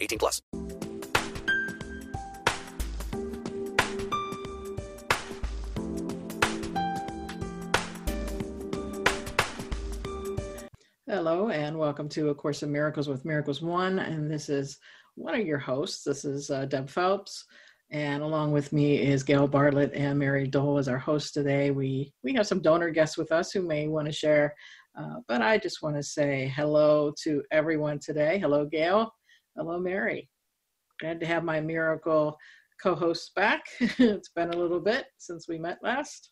18 plus. Hello and welcome to A Course in Miracles with Miracles One. And this is one of your hosts. This is uh, Deb Phelps. And along with me is Gayle Bartlett and Mari Dole as our host today. We we have some donor guests with us who may want to share, uh, but I just want to say hello to everyone today. Hello, Gayle. Hello, Mari. Glad to have my miracle co-hosts back. it's been a little bit since we met last.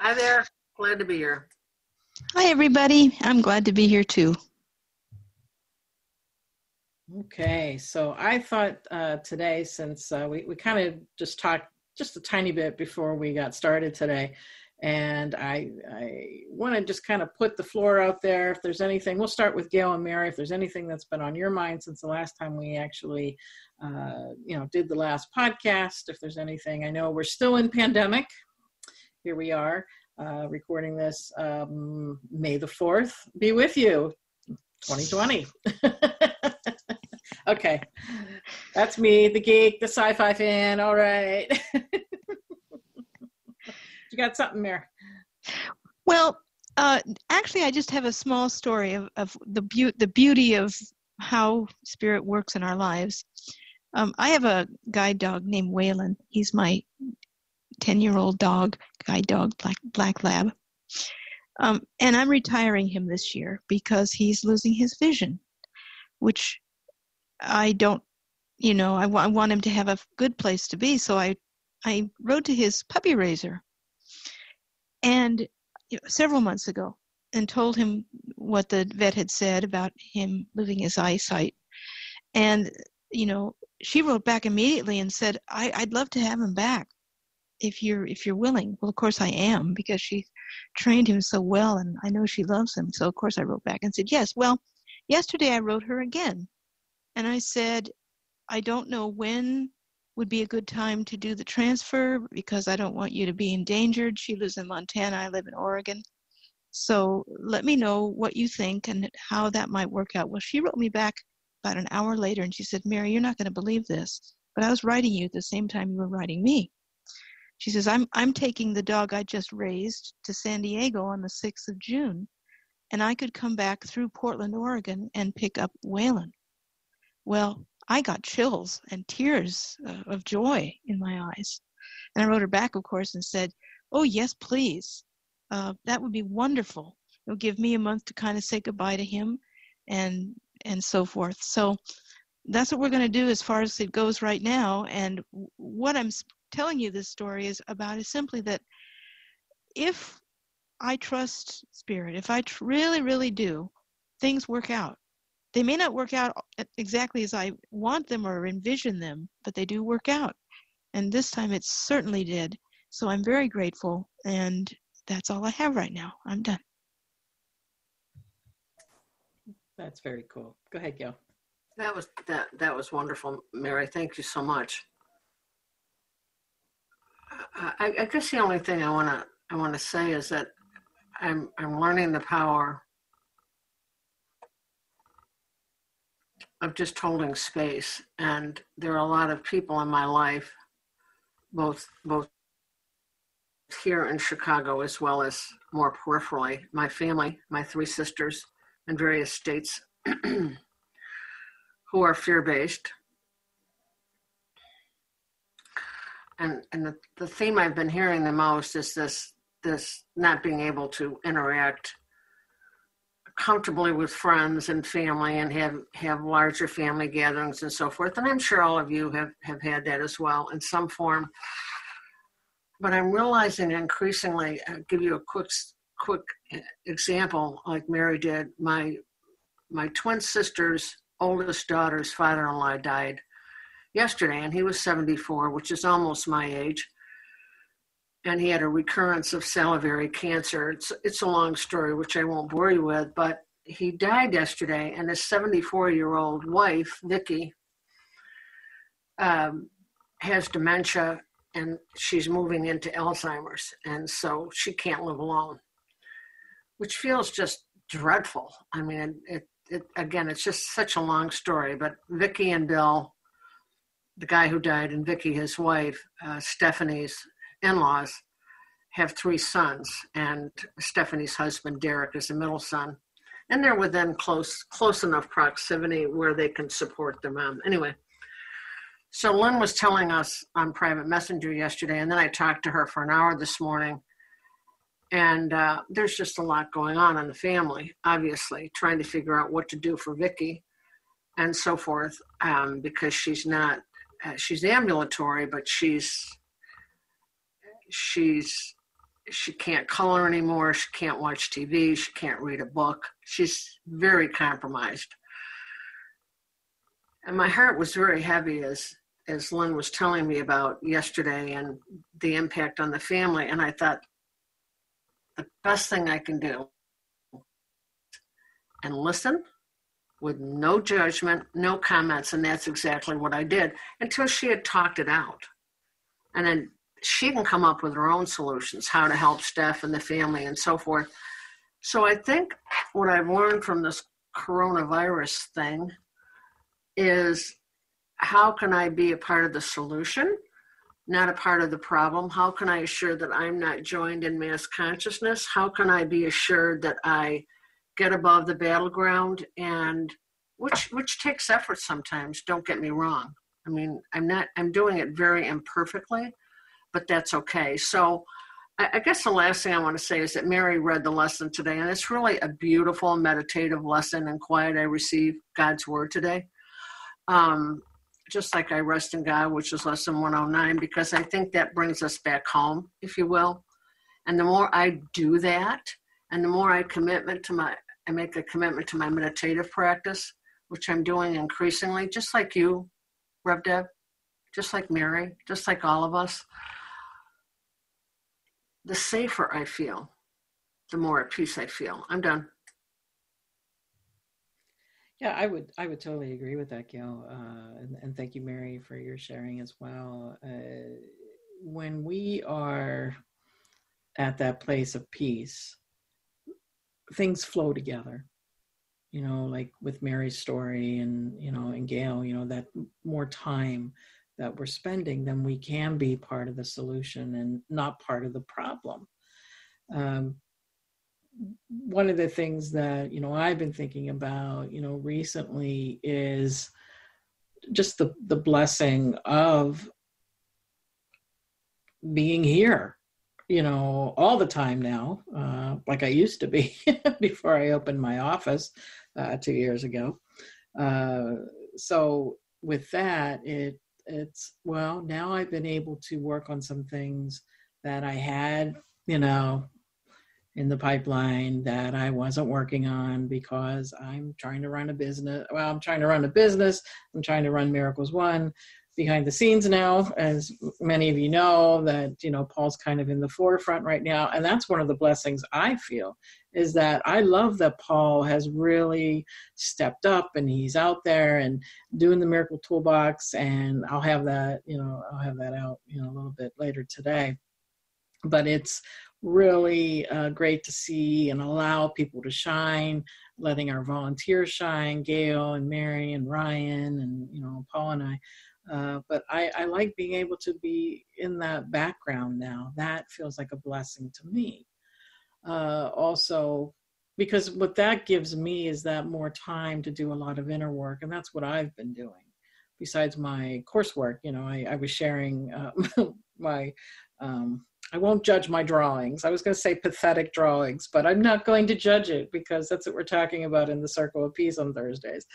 Hi there. Glad to be here. Hi, everybody. I'm glad to be here too. Okay, so I thought uh, today, since uh, we, we kind of just talked just a tiny bit before we got started today, and I, I want to just kind of put the floor out there. If there's anything, we'll start with Gayle and Mari. If there's anything that's been on your mind since the last time we actually, uh, you know, did the last podcast, if there's anything, I know we're still in pandemic. Here we are uh, recording this um, May the 4th. Be with you, 2020. okay. That's me, the geek, the sci fi fan. All right. got something there? Well, uh, actually, I just have a small story of, of the, be- the beauty of how spirit works in our lives. Um, I have a guide dog named Waylon. He's my 10 year old dog, guide dog, black, black lab. Um, and I'm retiring him this year because he's losing his vision, which I don't, you know, I, w- I want him to have a good place to be. So I, I wrote to his puppy raiser and you know, several months ago and told him what the vet had said about him losing his eyesight. And, you know, she wrote back immediately and said, I, I'd love to have him back if you're if you're willing. Well, of course I am because she trained him so well and I know she loves him. So of course I wrote back and said, yes. Well, yesterday I wrote her again and I said, I don't know when would be a good time to do the transfer because I don't want you to be endangered. She lives in Montana, I live in Oregon. So let me know what you think and how that might work out. Well, she wrote me back about an hour later and she said, Mari, you're not going to believe this, but I was writing you at the same time you were writing me. She says, I'm, I'm taking the dog I just raised to San Diego on the 6th of June, and I could come back through Portland, Oregon, and pick up Waylon. Well, I got chills and tears uh, of joy in my eyes. And I wrote her back, of course, and said, Oh, yes, please. Uh, that would be wonderful. It'll give me a month to kind of say goodbye to him and and so forth. So that's what we're going to do as far as it goes right now. And what I'm telling you this story is about is simply that if I trust spirit, if I tr- really, really do, things work out. They may not work out exactly as I want them or envision them, but they do work out. And this time it certainly did. So I'm very grateful. And that's all I have right now. I'm done. That's very cool. Go ahead, Gayle. That was that that was wonderful, Mari. Thank you so much. I, I guess the only thing I want to I want to say is that I'm I'm learning the power of just holding space, and there are a lot of people in my life, both both here in Chicago as well as more peripherally, my family, my three sisters in various states who are fear based. And, and the, the theme I've been hearing the most is this this not being able to interact comfortably with friends and family and have have larger family gatherings and so forth. And i'm sure all of you have have had that as well in some form. But i'm realizing increasingly I'll give you a quick quick example like mari did. My my twin sisters oldest daughter's father-in-law died yesterday, and he was 74, which is almost my age. And he had a recurrence of salivary cancer. It's it's a long story, which I won't bore you with, but he died yesterday, and his 74 year old wife, Vicky, um, has dementia and she's moving into Alzheimer's, and so she can't live alone, which feels just dreadful. I mean, it, it again, it's just such a long story. But Vicky and Bill, the guy who died, and Vicky, his wife, uh, Stephanie's in-laws, have three sons, and Stephanie's husband Derek is the middle son, and they're within close close enough proximity where they can support their mom. Anyway. So Lynn was telling us on private messenger yesterday, and then I talked to her for an hour this morning. And uh, there's just a lot going on in the family, obviously, trying to figure out what to do for Vicky and so forth, um, because she's not, uh, she's ambulatory, but she's, she's, she can't color anymore. She can't watch TV. She can't read a book. She's very compromised. And my heart was very heavy as as Lynn was telling me about yesterday and the impact on the family. And I thought, the best thing I can do and listen with no judgment, no comments. And that's exactly what I did until she had talked it out. And then she can come up with her own solutions, how to help Steph and the family and so forth. So I think what I've learned from this coronavirus thing is how can I be a part of the solution, not a part of the problem? How can I assure that I'm not joined in mass consciousness? How can I be assured that I get above the battleground and which which takes effort sometimes, don't get me wrong. I mean, I'm not I'm doing it very imperfectly, but that's okay. So I, I guess the last thing I want to say is that Mari read the lesson today, and it's really a beautiful meditative lesson and quiet I receive God's word today. Um, just like I rest in God, which is lesson 109, because I think that brings us back home, if you will. And the more I do that, and the more I commitment to my, I make a commitment to my meditative practice, which I'm doing increasingly, just like you, Rev Deb, just like Mari, just like all of us. The safer I feel, the more at peace I feel. I'm done. Yeah, I would I would totally agree with that, Gayle, uh, and, and, thank you, Mari, for your sharing as well. Uh, when we are at that place of peace, things flow together. You know, like with Mari's story, and you know, and Gayle, you know, that more time that we're spending, then we can be part of the solution and not part of the problem. Um, one of the things that you know I've been thinking about you know recently is just the the blessing of being here you know all the time now uh, like I used to be before I opened my office uh, two years ago uh, so with that it it's well now I've been able to work on some things that I had you know in the pipeline that I wasn't working on because I'm trying to run a business. Well, I'm trying to run a business. I'm trying to run Miracles One behind the scenes now, as many of you know, that you know Paul's kind of in the forefront right now, and that's one of the blessings I feel is that I love that Paul has really stepped up and he's out there and doing the Miracle Toolbox, and I'll have that you know I'll have that out you know a little bit later today, but it's really uh, great to see and allow people to shine, letting our volunteers shine, Gayle and Mari and Ryan and you know Paul and I. Uh, but I, I like being able to be in that background now. That feels like a blessing to me. Uh, also, because what that gives me is that more time to do a lot of inner work, and that's what I've been doing. Besides my coursework, you know, I, I was sharing uh, my um, I won't judge my drawings. I was going to say pathetic drawings, but I'm not going to judge it because that's what we're talking about in the Circle of Peace on Thursdays.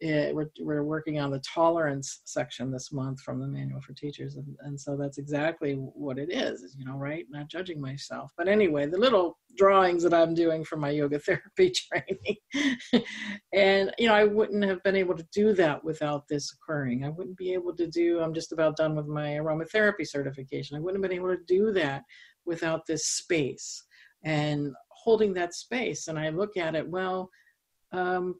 It, we're, we're working on the tolerance section this month from the manual for teachers and, and so that's exactly what it is you know right? Not judging myself. But anyway the little drawings that i'm doing for my yoga therapy training and you know i wouldn't have been able to do that without this occurring. I wouldn't be able to do i'm just about done with my aromatherapy certification. I wouldn't have been able to do that without this space and holding that space. And i look at it well um,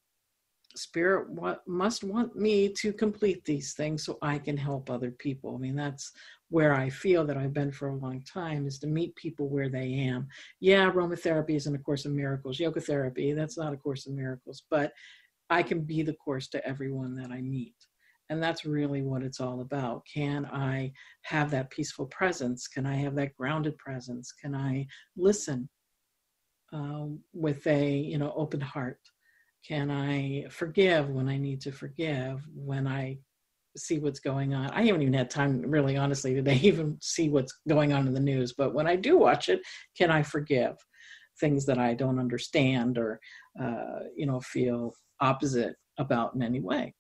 spirit what must want me to complete these things so i can help other people. I mean that's where i feel that i've been for a long time is to meet people where they am. Yeah aromatherapy isn't a course of miracles. Yoga therapy that's not a course of miracles but i can be the course to everyone that i meet. And that's really what it's all about. Can i have that peaceful presence? Can i have that grounded presence? Can i listen uh, with a you know open heart can I forgive when I need to forgive? When I see what's going on? I haven't even had time, really, honestly, today, even see what's going on in the news. But when I do watch it, can I forgive things that I don't understand or, uh, you know, feel opposite about in any way?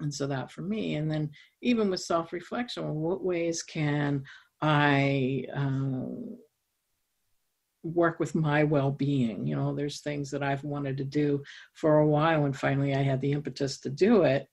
And so that for me, and then even with self reflection, what ways can I uh, work with my well-being. You know there's things that i've wanted to do for a while and finally i had the impetus to do it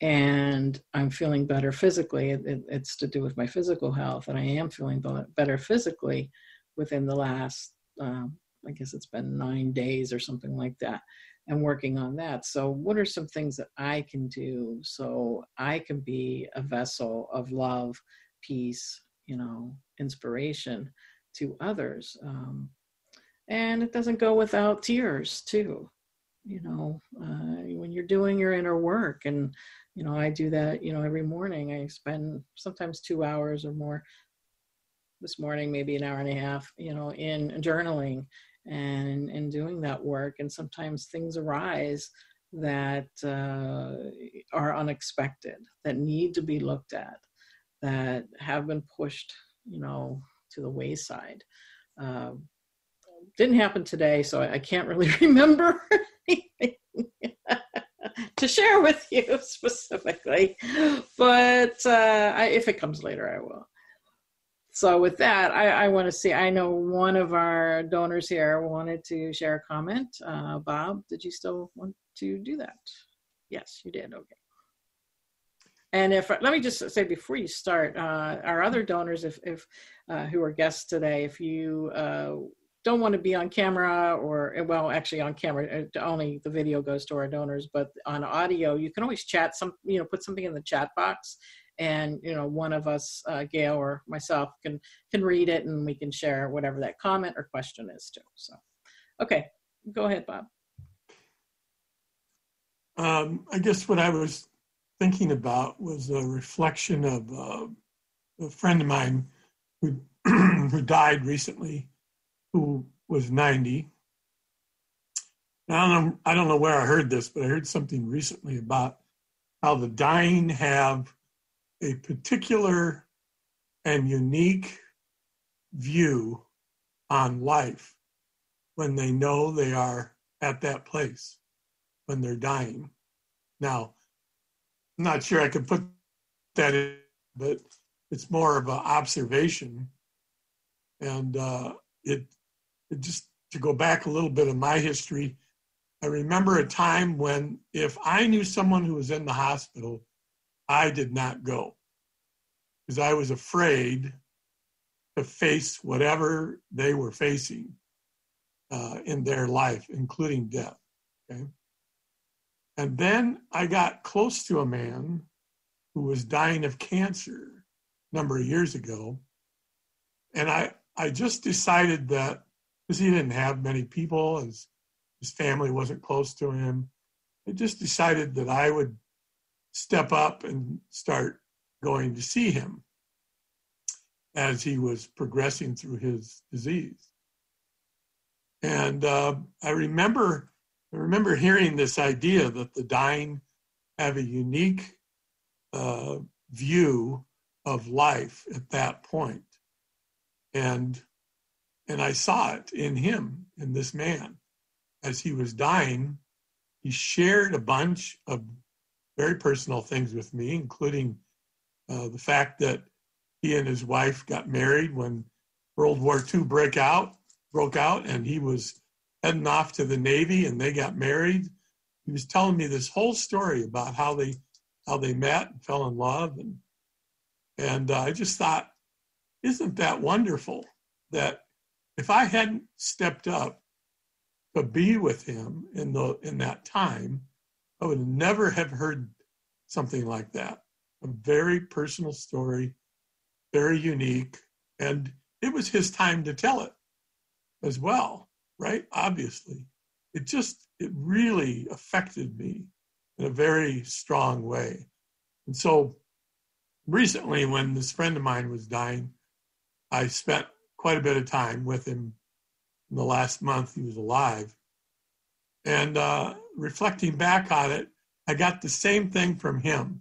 and i'm feeling better physically. It, it, it's to do with my physical health and i am feeling better physically within the last um, i guess it's been nine days or something like that and working on that. So what are some things that i can do so i can be a vessel of love peace you know inspiration to others. Um, and it doesn't go without tears, too. You know, uh, when you're doing your inner work, and, you know, I do that, you know, every morning. I spend sometimes two hours or more this morning, maybe an hour and a half, you know, in journaling and and doing that work. And sometimes things arise that uh, are unexpected, that need to be looked at, that have been pushed, you know, to the wayside. Um, didn't happen today, so I, I can't really remember to share with you specifically. But uh, I, if it comes later, I will. So with that, I, I want to see. I know one of our donors here wanted to share a comment. Uh, Bob, did you still want to do that? Yes, you did. Okay. And if let me just say before you start, uh, our other donors, if, if uh, who are guests today, if you uh, don't want to be on camera or well, actually on camera, uh, only the video goes to our donors, but on audio, you can always chat some, you know, put something in the chat box, and you know, one of us, uh, Gayle or myself, can can read it, and we can share whatever that comment or question is too. So, okay, go ahead, Bob. Um, I guess what I was thinking about was a reflection of uh, a friend of mine who who died recently, who was 90. Now, I don't know, I don't know where I heard this, but I heard something recently about how the dying have a particular and unique view on life when they know they are at that place when they're dying. Now, not sure I could put that in, but it's more of an observation. And uh, it, it just to go back a little bit of my history, I remember a time when if I knew someone who was in the hospital, I did not go because I was afraid to face whatever they were facing uh, in their life, including death. Okay. And then I got close to a man who was dying of cancer a number of years ago. And I, I just decided that because he didn't have many people, his, his family wasn't close to him, I just decided that I would step up and start going to see him as he was progressing through his disease. And uh, I remember I remember hearing this idea that the dying have a unique uh, view of life at that point. And, and I saw it in him, in this man. As he was dying, he shared a bunch of very personal things with me, including uh, the fact that he and his wife got married when World War II broke out, broke out, and he was heading off to the Navy, and they got married. He was telling me this whole story about how they how they met and fell in love, and and uh, I just thought, isn't that wonderful that if I hadn't stepped up to be with him in the in that time, I would never have heard something like that. A very personal story, very unique, and it was his time to tell it as well, right? Obviously. It just it really affected me in a very strong way. And so recently when this friend of mine was dying, I spent quite a bit of time with him in the last month he was alive. And uh, reflecting back on it, I got the same thing from him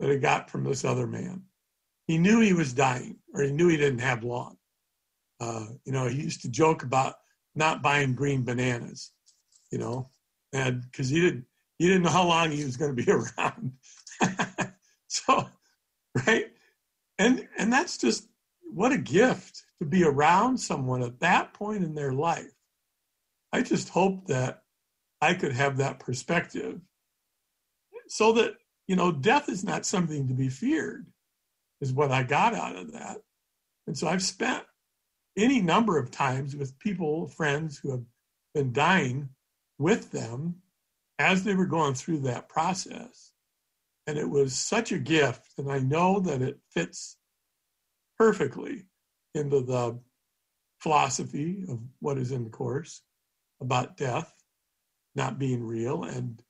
that I got from this other man. He knew he was dying, or he knew he didn't have long. Uh, you know, he used to joke about not buying green bananas, you know, and because he didn't he didn't know how long he was going to be around. so, right, and and that's just what a gift to be around someone at that point in their life. I just hope that I could have that perspective so that, you know, death is not something to be feared, is what I got out of that. And so I've spent any number of times with people, friends who have been dying with them as they were going through that process. And it was such a gift. And I know that it fits perfectly into the philosophy of what is in the course about death not being real. And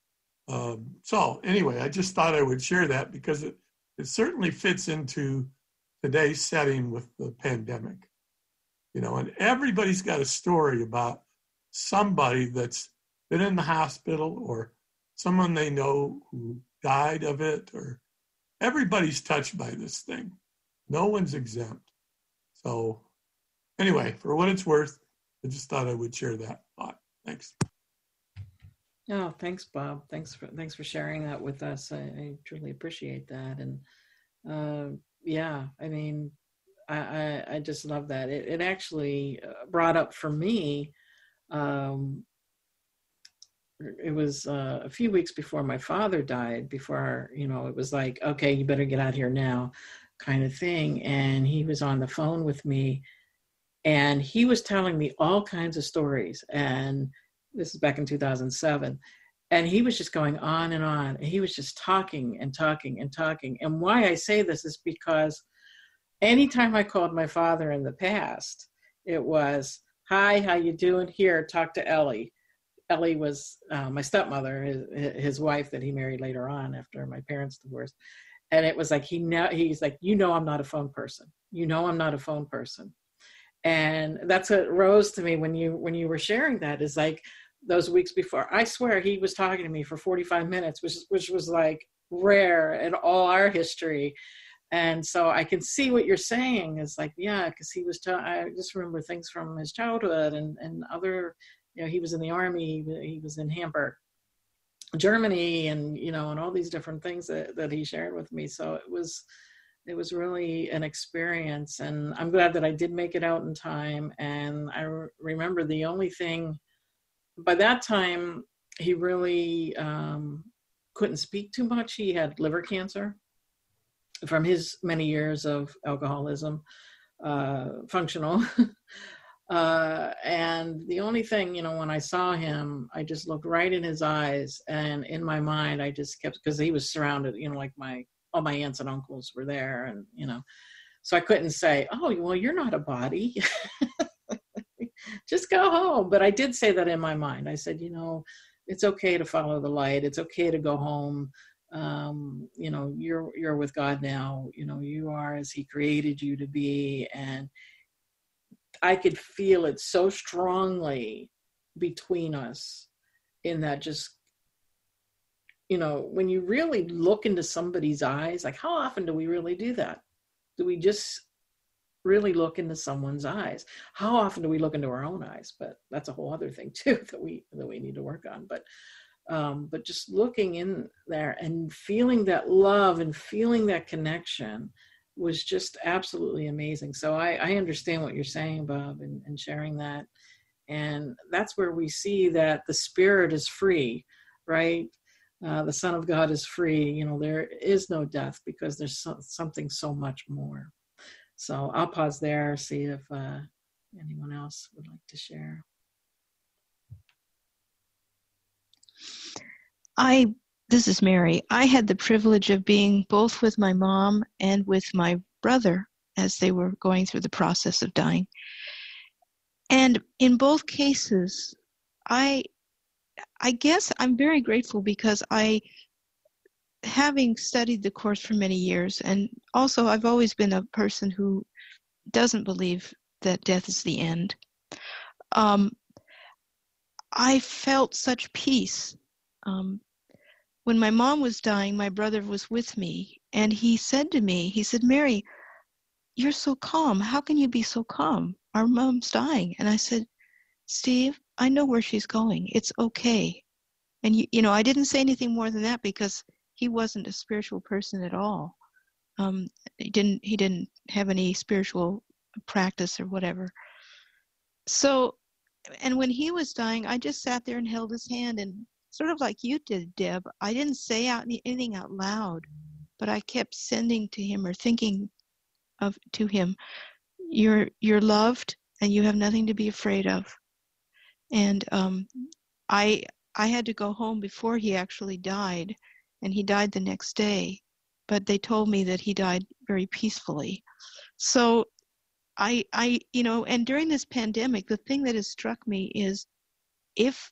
um, so, anyway, I just thought I would share that because it, it certainly fits into today's setting with the pandemic. You know, and everybody's got a story about somebody that's been in the hospital or someone they know who died of it, or everybody's touched by this thing. No one's exempt. So, anyway, for what it's worth, I just thought I would share that thought. Thanks. Oh, thanks, Bob. Thanks for thanks for sharing that with us. I, I truly appreciate that. And uh, yeah, I mean, I, I, just love that. It, it actually uh, brought up for me. Um, it was uh, a few weeks before my father died. Before you know, it was like, okay, you better get out here now kind of thing. And he was on the phone with me and he was telling me all kinds of stories. And this is back in 2007. And he was just going on and on. And he was just talking and talking and talking. And why I say this is because anytime I called my father in the past, it was, hi, how you doing? Here, talk to Ellie. Ellie was uh, my stepmother, his, his wife that he married later on after my parents divorced and it was like he now he's like you know i'm not a phone person you know i'm not a phone person and that's what rose to me when you when you were sharing that is like those weeks before i swear he was talking to me for 45 minutes which which was like rare in all our history and so i can see what you're saying is like yeah because he was i just remember things from his childhood and and other you know he was in the army he was in hamburg Germany and you know and all these different things that, that he shared with me. So it was it was really an experience and I'm glad that I did make it out in time. And I re- remember the only thing by that time he really um, couldn't speak too much. He had liver cancer from his many years of alcoholism uh, functional Uh, and the only thing, you know, when I saw him, I just looked right in his eyes, and in my mind, I just kept because he was surrounded, you know, like my all my aunts and uncles were there, and you know, so I couldn't say, "Oh, well, you're not a body." just go home. But I did say that in my mind. I said, you know, it's okay to follow the light. It's okay to go home. Um, you know, you're you're with God now. You know, you are as He created you to be, and I could feel it so strongly between us in that just you know when you really look into somebody's eyes like how often do we really do that? Do we just really look into someone's eyes? How often do we look into our own eyes? But that's a whole other thing too that we that we need to work on. But Um, but just looking in there and feeling that love and feeling that connection was just absolutely amazing. So I, I understand what you're saying, Bob, and, and sharing that. And that's where we see that the spirit is free, right? Uh, the Son of God is free. You know, there is no death because there's so, something so much more. So I'll pause there, see if uh, anyone else would like to share. I this is Mari. I had the privilege of being both with my mom and with my brother as they were going through the process of dying. And in both cases, I I guess I'm very grateful because I having studied the course for many years and also I've always been a person who doesn't believe that death is the end. Um, I felt such peace um, when my mom was dying, my brother was with me, and he said to me, he said, Mari, you're so calm. How can you be so calm? Our mom's dying. And I said, Steve, I know where she's going. It's okay. And you, you know, I didn't say anything more than that because he wasn't a spiritual person at all. Um, he didn't he didn't have any spiritual practice or whatever. So, and when he was dying, I just sat there and held his hand and sort of like you did, Deb. I didn't say out anything out loud, but I kept sending to him or thinking of to him, "You're you're loved, and you have nothing to be afraid of." And um, I I had to go home before he actually died, and he died the next day. But they told me that he died very peacefully. So I I you know, and during this pandemic, the thing that has struck me is if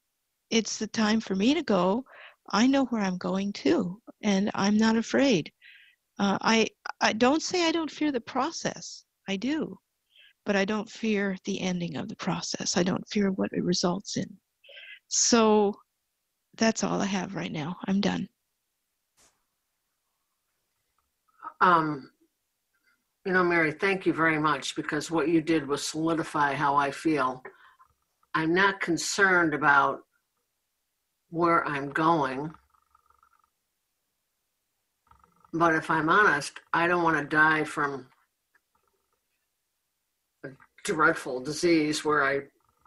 it's the time for me to go, I know where I'm going to, and I'm not afraid. Uh, I I don't say I don't fear the process. I do, but I don't fear the ending of the process. I don't fear what it results in. So that's all I have right now. I'm done. Um, you know, Mary, thank you very much because what you did was solidify how I feel. I'm not concerned about where I'm going. But if I'm honest, I don't want to die from a dreadful disease where I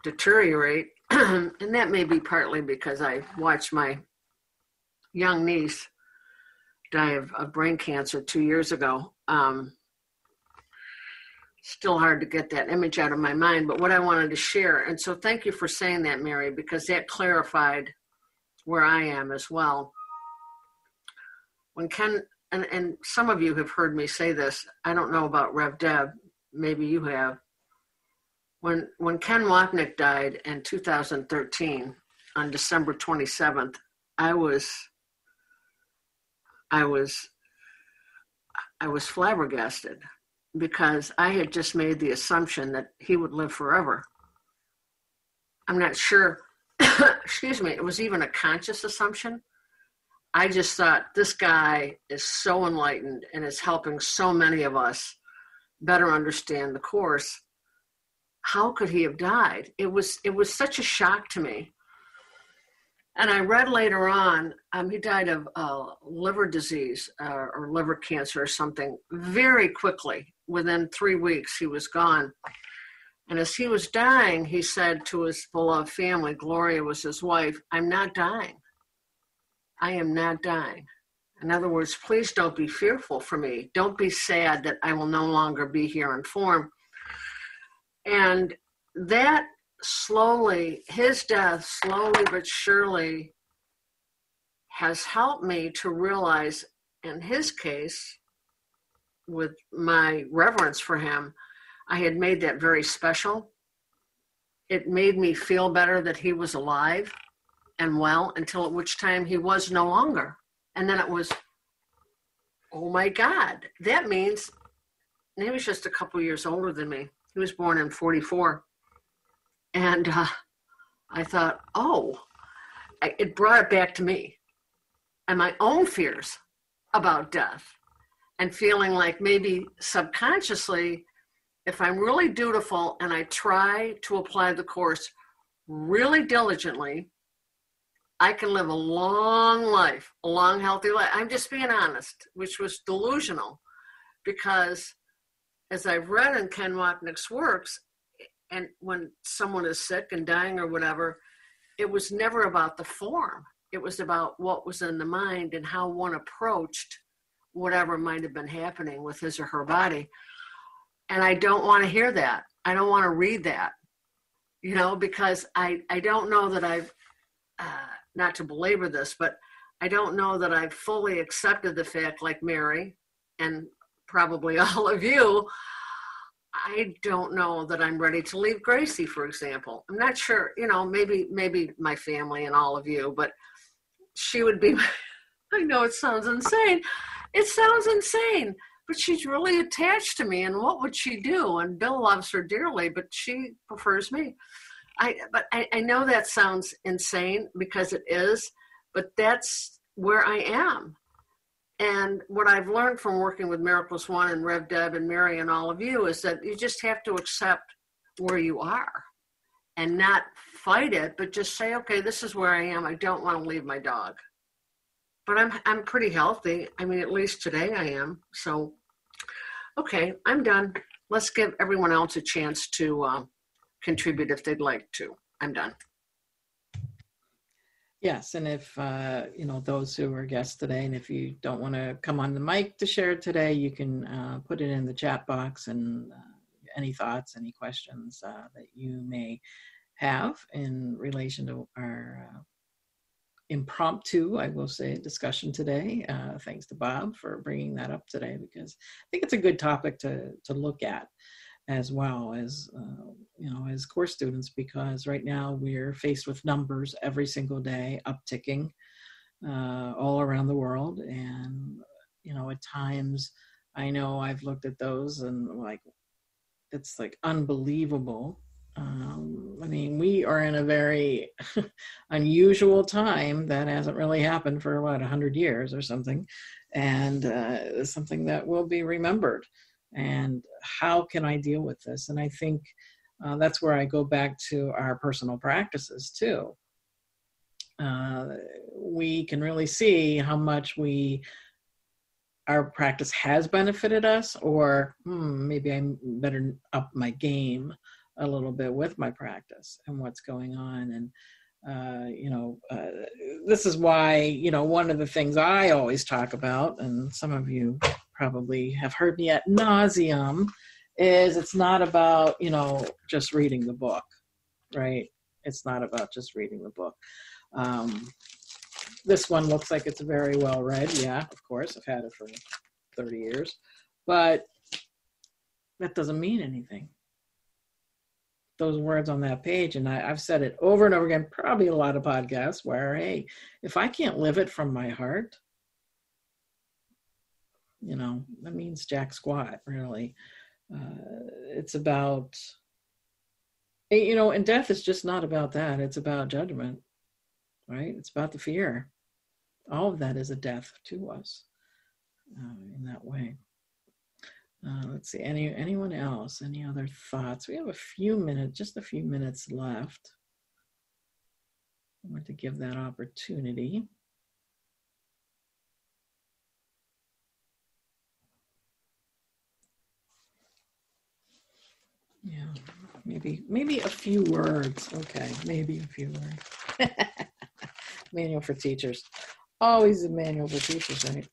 deteriorate. and that may be partly because I watched my young niece die of, of brain cancer two years ago. Um, still hard to get that image out of my mind, but what I wanted to share. And so thank you for saying that, Mari, because that clarified where I am as well. When Ken, and, and some of you have heard me say this, I don't know about Rev Deb, maybe you have. When, when Ken Wapnick died in 2013 on December 27th, I was, I was, I was flabbergasted because I had just made the assumption that he would live forever. I'm not sure excuse me, it was even a conscious assumption. I just thought this guy is so enlightened and is helping so many of us better understand the course. How could he have died? It was it was such a shock to me. And I read later on, um, he died of uh, liver disease uh, or liver cancer or something very quickly. Within three weeks, he was gone. And as he was dying, he said to his beloved family, Gloria was his wife, I'm not dying. I am not dying. In other words, please don't be fearful for me. Don't be sad that I will no longer be here in form. And that slowly, his death, slowly but surely, has helped me to realize, in his case, with my reverence for him, I had made that very special. It made me feel better that he was alive and well until at which time he was no longer. And then it was, oh my God, that means he was just a couple years older than me. He was born in 44. And uh, I thought, oh, it brought it back to me and my own fears about death and feeling like maybe subconsciously if I'm really dutiful and I try to apply the course really diligently, I can live a long life, a long, healthy life. I'm just being honest, which was delusional because as I've read in Ken Wapnick's works, and when someone is sick and dying or whatever, it was never about the form. It was about what was in the mind and how one approached whatever might have been happening with his or her body. And I don't want to hear that. I don't want to read that, you know, because I, I don't know that I've, uh, not to belabor this, but I don't know that I've fully accepted the fact, like Mari and probably all of you, I don't know that I'm ready to leave Gracie, for example. I'm not sure, you know, maybe maybe my family and all of you, but she would be I know it sounds insane. It sounds insane, but she's really attached to me and what would she do? And Bill loves her dearly, but she prefers me. I but I, I know that sounds insane because it is, but that's where I am. And what I've learned from working with Miracles One and Rev Deb and Mari and all of you is that you just have to accept where you are and not fight it, but just say, okay, this is where I am. I don't want to leave my dog. But I'm I'm pretty healthy. I mean, at least today I am. So, okay, I'm done. Let's give everyone else a chance to uh, contribute if they'd like to. I'm done. Yes, and if uh, you know those who are guests today, and if you don't want to come on the mic to share today, you can uh, put it in the chat box and uh, any thoughts, any questions uh, that you may have in relation to our uh, impromptu, I will say, discussion today. Uh, thanks to Bob for bringing that up today because I think it's a good topic to to look at as well as uh, you know as course students because right now we're faced with numbers every single day upticking uh, all around the world and you know at times i know i've looked at those and like it's like unbelievable um, i mean we are in a very unusual time that hasn't really happened for what 100 years or something and uh, something that will be remembered and how can I deal with this? And I think uh, that's where I go back to our personal practices too. Uh, we can really see how much we our practice has benefited us, or hmm, maybe I better up my game a little bit with my practice and what's going on. And uh, you know, uh, this is why you know one of the things I always talk about, and some of you probably have heard me at nauseum is it's not about you know just reading the book right? It's not about just reading the book. Um, this one looks like it's very well read. Yeah of course i've had it for 30 years. But that doesn't mean anything those words on that page and I, i've said it over and over again probably a lot of podcasts where hey if i can't live it from my heart you know that means jack squat really. Uh, it's about eh, you know and death is just not about that. It's about judgment right? It's about the fear. All of that is a death to us uh, in that way uh, let's see any anyone else any other thoughts we have a few minutes just a few minutes left i want to give that opportunity Yeah, maybe maybe a few words. Okay, maybe a few words. manual for teachers. Always a manual for teachers, right?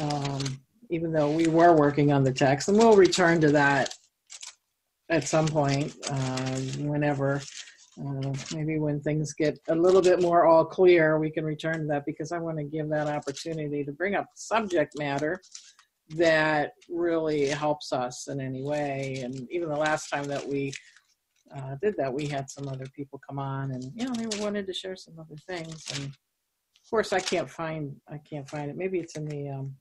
Um, even though we were working on the text, and we'll return to that at some point, uh, whenever. Uh, maybe when things get a little bit more all clear, we can return to that because I want to give that opportunity to bring up subject matter that really helps us in any way. And even the last time that we uh, did that, we had some other people come on, and you know they wanted to share some other things. And of course, I can't find I can't find it. Maybe it's in the um,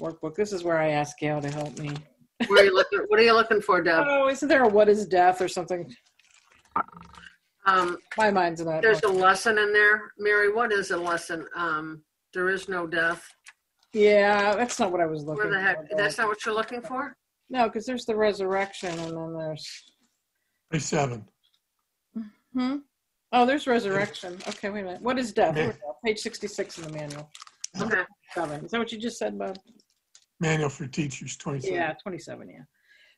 workbook. This is where I asked Gayle to help me. What are you looking? What are you looking for, Deb? Oh, isn't there a "What is Death" or something? Um, My mind's not. there's a lesson in there, Mari. What is a lesson? Um, there is no death. Yeah, that's not what I was looking. Where the heck? for, That's though. not what you're looking for. No, because there's the resurrection, and then there's Page seven. Hmm. Oh, there's resurrection. Okay, wait a minute. What is death? Here we Yeah. go. Page 66 in the manual. Okay. Seven. Is that what you just said, Bob? Manual for Teachers, 27. Yeah, 27, yeah.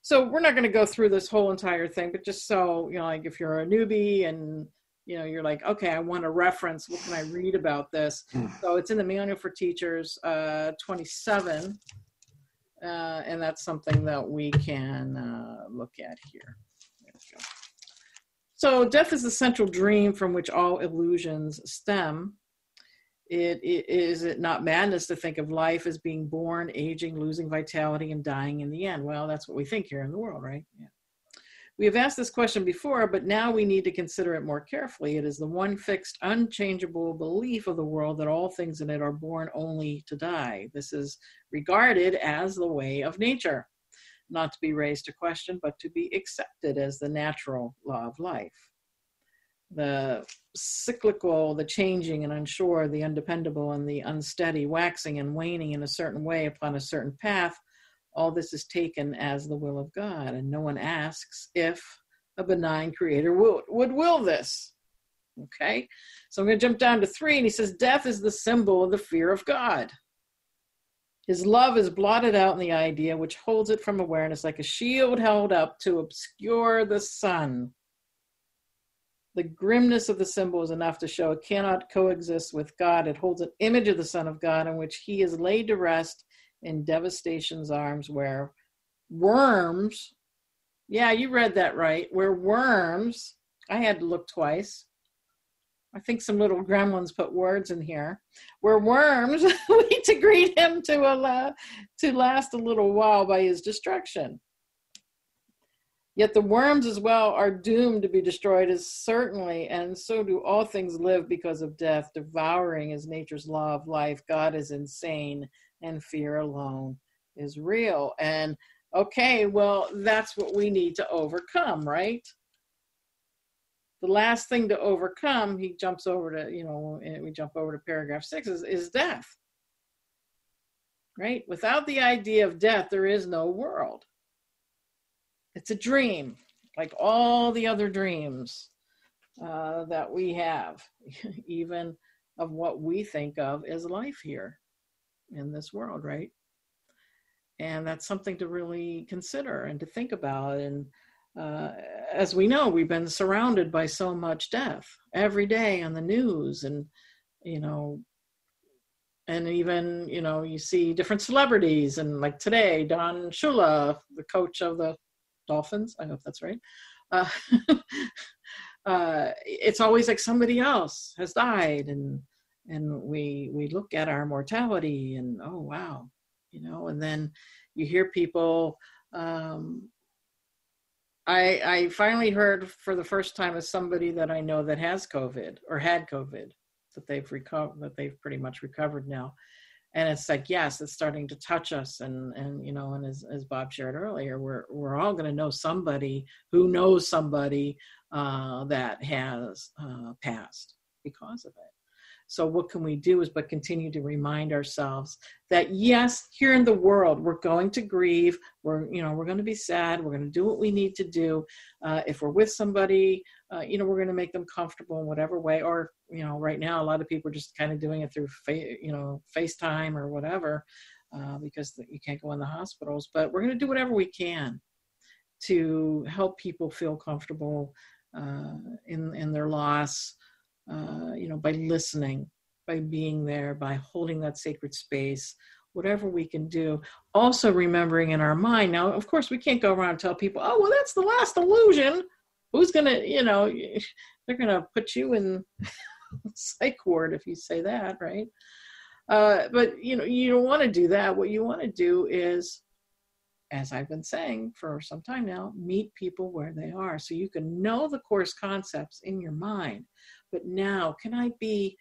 So we're not going to go through this whole entire thing, but just so, you know, like if you're a newbie and, you know, you're like, okay, I want a reference, what can I read about this? Hmm. So it's in the Manual for Teachers, uh, 27. Uh, and that's something that we can uh, look at here. There we go. So death is the central dream from which all illusions stem. It, it is it not madness to think of life as being born, aging, losing vitality, and dying in the end? Well, that's what we think here in the world, right? Yeah. We have asked this question before, but now we need to consider it more carefully. It is the one fixed, unchangeable belief of the world that all things in it are born only to die. This is regarded as the way of nature, not to be raised to question, but to be accepted as the natural law of life. The cyclical, the changing and unsure, the undependable and the unsteady, waxing and waning in a certain way upon a certain path, all this is taken as the will of God. And no one asks if a benign creator would, would will this. Okay, so I'm going to jump down to three, and he says, Death is the symbol of the fear of God. His love is blotted out in the idea which holds it from awareness like a shield held up to obscure the sun. The grimness of the symbol is enough to show it cannot coexist with God. It holds an image of the Son of God in which he is laid to rest in devastation's arms, where worms, yeah, you read that right, where worms, I had to look twice. I think some little gremlins put words in here. Where worms wait to greet him to allow to last a little while by his destruction. Yet the worms as well are doomed to be destroyed as certainly, and so do all things live because of death, devouring is nature's law of life. God is insane, and fear alone is real. And okay, well, that's what we need to overcome, right? The last thing to overcome, he jumps over to, you know, eh, we jump over to paragraph six, is, is death. Right? Without the idea of death, there is no world. It's a dream, like all the other dreams uh, that we have, even of what we think of as life here in this world, right? And that's something to really consider and to think about. And uh, as we know, we've been surrounded by so much death every day on the news, and you know, and even you know, you see different celebrities, and like today, Don Shula, the coach of the Dolphins, I hope that's right. Uh, uh, it's always like somebody else has died, and and we we look at our mortality, and oh wow, you know, and then you hear people. Um, I, I finally heard for the first time of somebody that I know that has COVID or had COVID that they've recovered that they've pretty much recovered now. And it's like, yes, it's starting to touch us. And, and you know, and as, as Bob shared earlier, we're, we're all going to know somebody who knows somebody uh, that has uh, passed because of it. So what can we do is but continue to remind ourselves that yes, here in the world we're going to grieve. We're you know we're going to be sad. We're going to do what we need to do. Uh, if we're with somebody, uh, you know we're going to make them comfortable in whatever way. Or you know right now a lot of people are just kind of doing it through fa- you know FaceTime or whatever uh, because you can't go in the hospitals. But we're going to do whatever we can to help people feel comfortable uh, in in their loss uh, you know, by listening, by being there, by holding that sacred space, whatever we can do. Also remembering in our mind. Now, of course, we can't go around and tell people, oh, well, that's the last illusion. Who's going to, you know, they're going to put you in psych ward if you say that, right? Uh, but, you know, you don't want to do that. What you want to do is as I've been saying for some time now, meet people where they are so you can know the course concepts in your mind. But now, can I be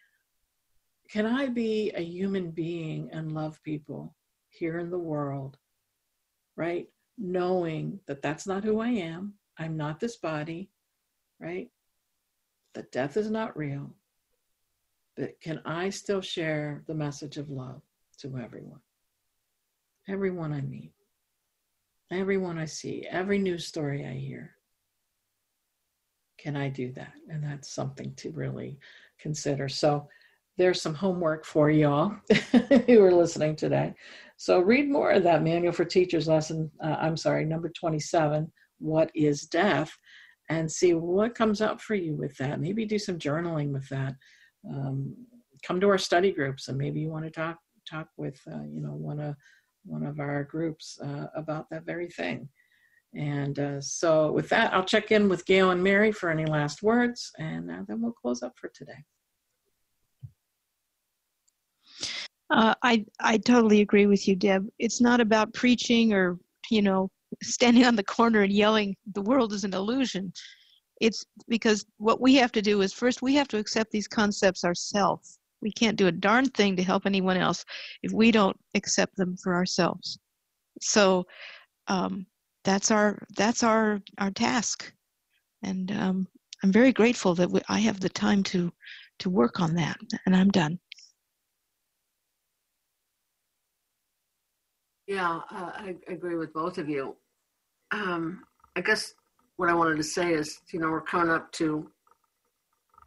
can I be a human being and love people here in the world? Right? Knowing that that's not who I am. I'm not this body, right? That death is not real. But can I still share the message of love to everyone? Everyone I meet everyone I see, every news story I hear. Can I do that? And that's something to really consider. So there's some homework for y'all who are listening today. So read more of that Manual for Teachers lesson. Uh, I'm sorry, number 27, What is Death? And see what comes up for you with that. Maybe do some journaling with that. Um, come to our study groups and maybe you want to talk talk with uh, you know one of one of our groups uh, about that very thing. And uh, so with that, I'll check in with Gayle and Mari for any last words, and uh, then we'll close up for today. Uh, I I totally agree with you, Deb. It's not about preaching or you know standing on the corner and yelling the world is an illusion. It's because what we have to do is first we have to accept these concepts ourselves. We can't do a darn thing to help anyone else if we don't accept them for ourselves. So um, that's our that's our our task, and um, I'm very grateful that we, I have the time to to work on that. And I'm done. Yeah, uh, I agree with both of you. Um, I guess what I wanted to say is, you know, we're coming up to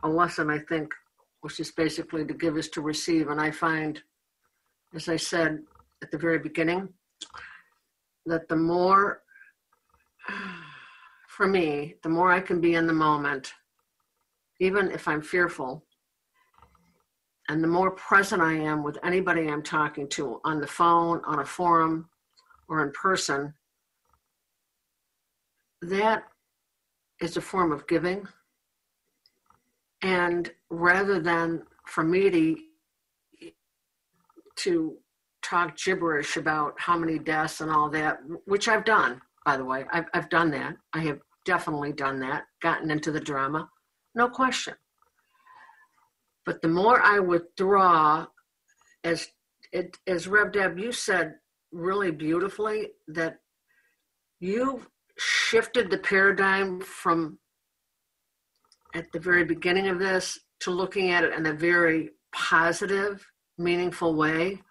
a lesson, I think, which is basically to give is to receive. And I find, as I said at the very beginning, that the more, for me, the more I can be in the moment, even if I'm fearful, and the more present I am with anybody I'm talking to on the phone, on a forum, or in person, that is a form of giving. And rather than for me to, to talk gibberish about how many deaths and all that, which I've done, by the way, I've, I've done that. I have definitely done that, gotten into the drama, no question. But the more I withdraw, as it, as Rev Deb, you said really beautifully that you've shifted the paradigm from at the very beginning of this to looking at it in a very positive, meaningful way,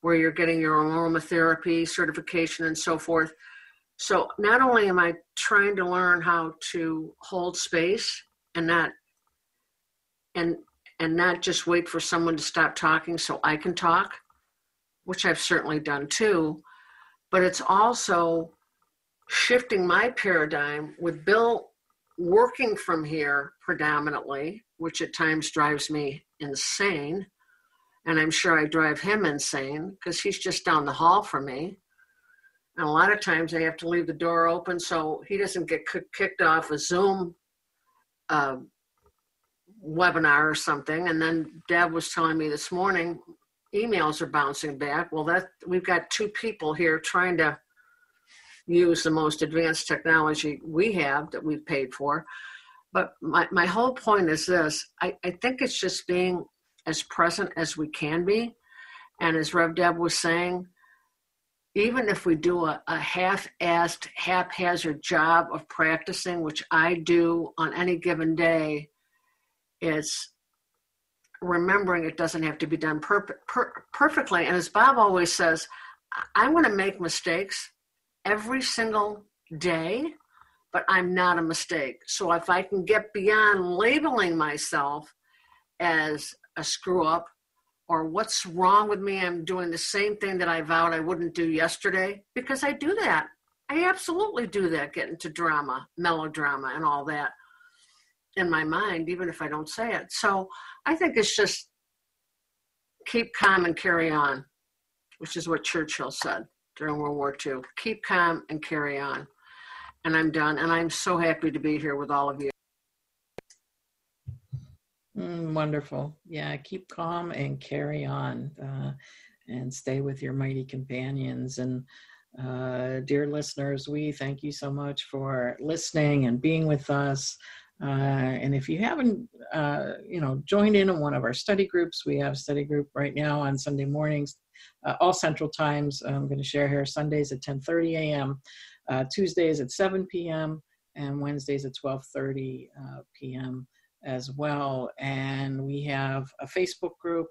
where you're getting your aromatherapy certification and so forth. So not only am I trying to learn how to hold space and not and and not just wait for someone to stop talking so I can talk, which I've certainly done too. But it's also shifting my paradigm with Bill working from here predominantly, which at times drives me insane. And I'm sure I drive him insane because he's just down the hall from me. And a lot of times I have to leave the door open so he doesn't get kicked off a Zoom uh, webinar or something. And then Deb was telling me this morning, emails are bouncing back. Well, that we've got two people here trying to use the most advanced technology we have that we've paid for. But my, my whole point is this I, I think it's just being as present as we can be. And as Rev Deb was saying, even if we do a, a half-assed, haphazard job of practicing, which I do on any given day, is remembering it doesn't have to be done per- per- perfectly. And as Bob always says, I'm going to make mistakes every single day, but I'm not a mistake. So if I can get beyond labeling myself as a screw up or what's wrong with me, I'm doing the same thing that I vowed I wouldn't do yesterday, because I do that. I absolutely do that, get into drama, melodrama, and all that in my mind, even if I don't say it. So I think it's just keep calm and carry on, which is what Churchill said during World War II. Keep calm and carry on. And I'm done. And I'm so happy to be here with all of you. Mm, wonderful. Yeah, keep calm and carry on uh, and stay with your mighty companions. And uh, dear listeners, we thank you so much for listening and being with us. Uh, and if you haven't, uh, you know, joined in on one of our study groups, we have a study group right now on Sunday mornings, uh, all Central Times. I'm going to share here Sundays at 10:30 a.m., uh, Tuesdays at 7 p.m., and Wednesdays at 12:30 uh, p.m. as well. And we have a Facebook group.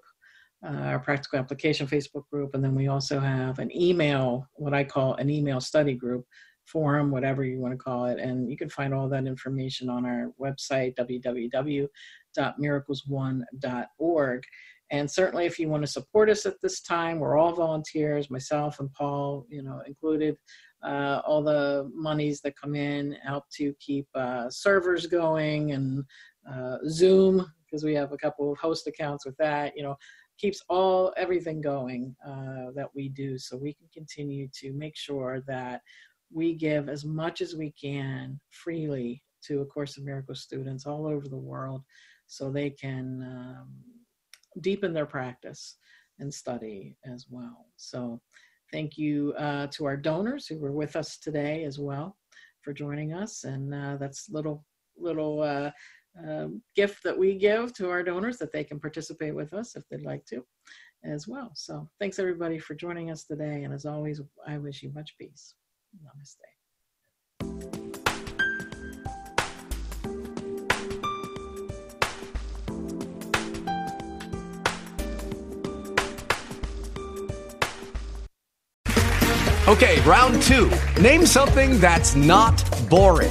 Uh, our practical application Facebook group, and then we also have an email, what I call an email study group, forum, whatever you want to call it. And you can find all that information on our website, www.miraclesone.org. And certainly, if you want to support us at this time, we're all volunteers, myself and Paul, you know, included. Uh, all the monies that come in help to keep uh, servers going and uh, Zoom because we have a couple of host accounts with that. You know, keeps all everything going uh, that we do, so we can continue to make sure that we give as much as we can freely to A Course in Miracles students all over the world, so they can um, deepen their practice and study as well. So. Thank you uh, to our donors who were with us today as well for joining us. And uh, that's little little uh, um, gift that we give to our donors that they can participate with us if they'd like to as well. So thanks everybody for joining us today. And as always, I wish you much peace. Namaste. Okay, round two. Name something that's not boring.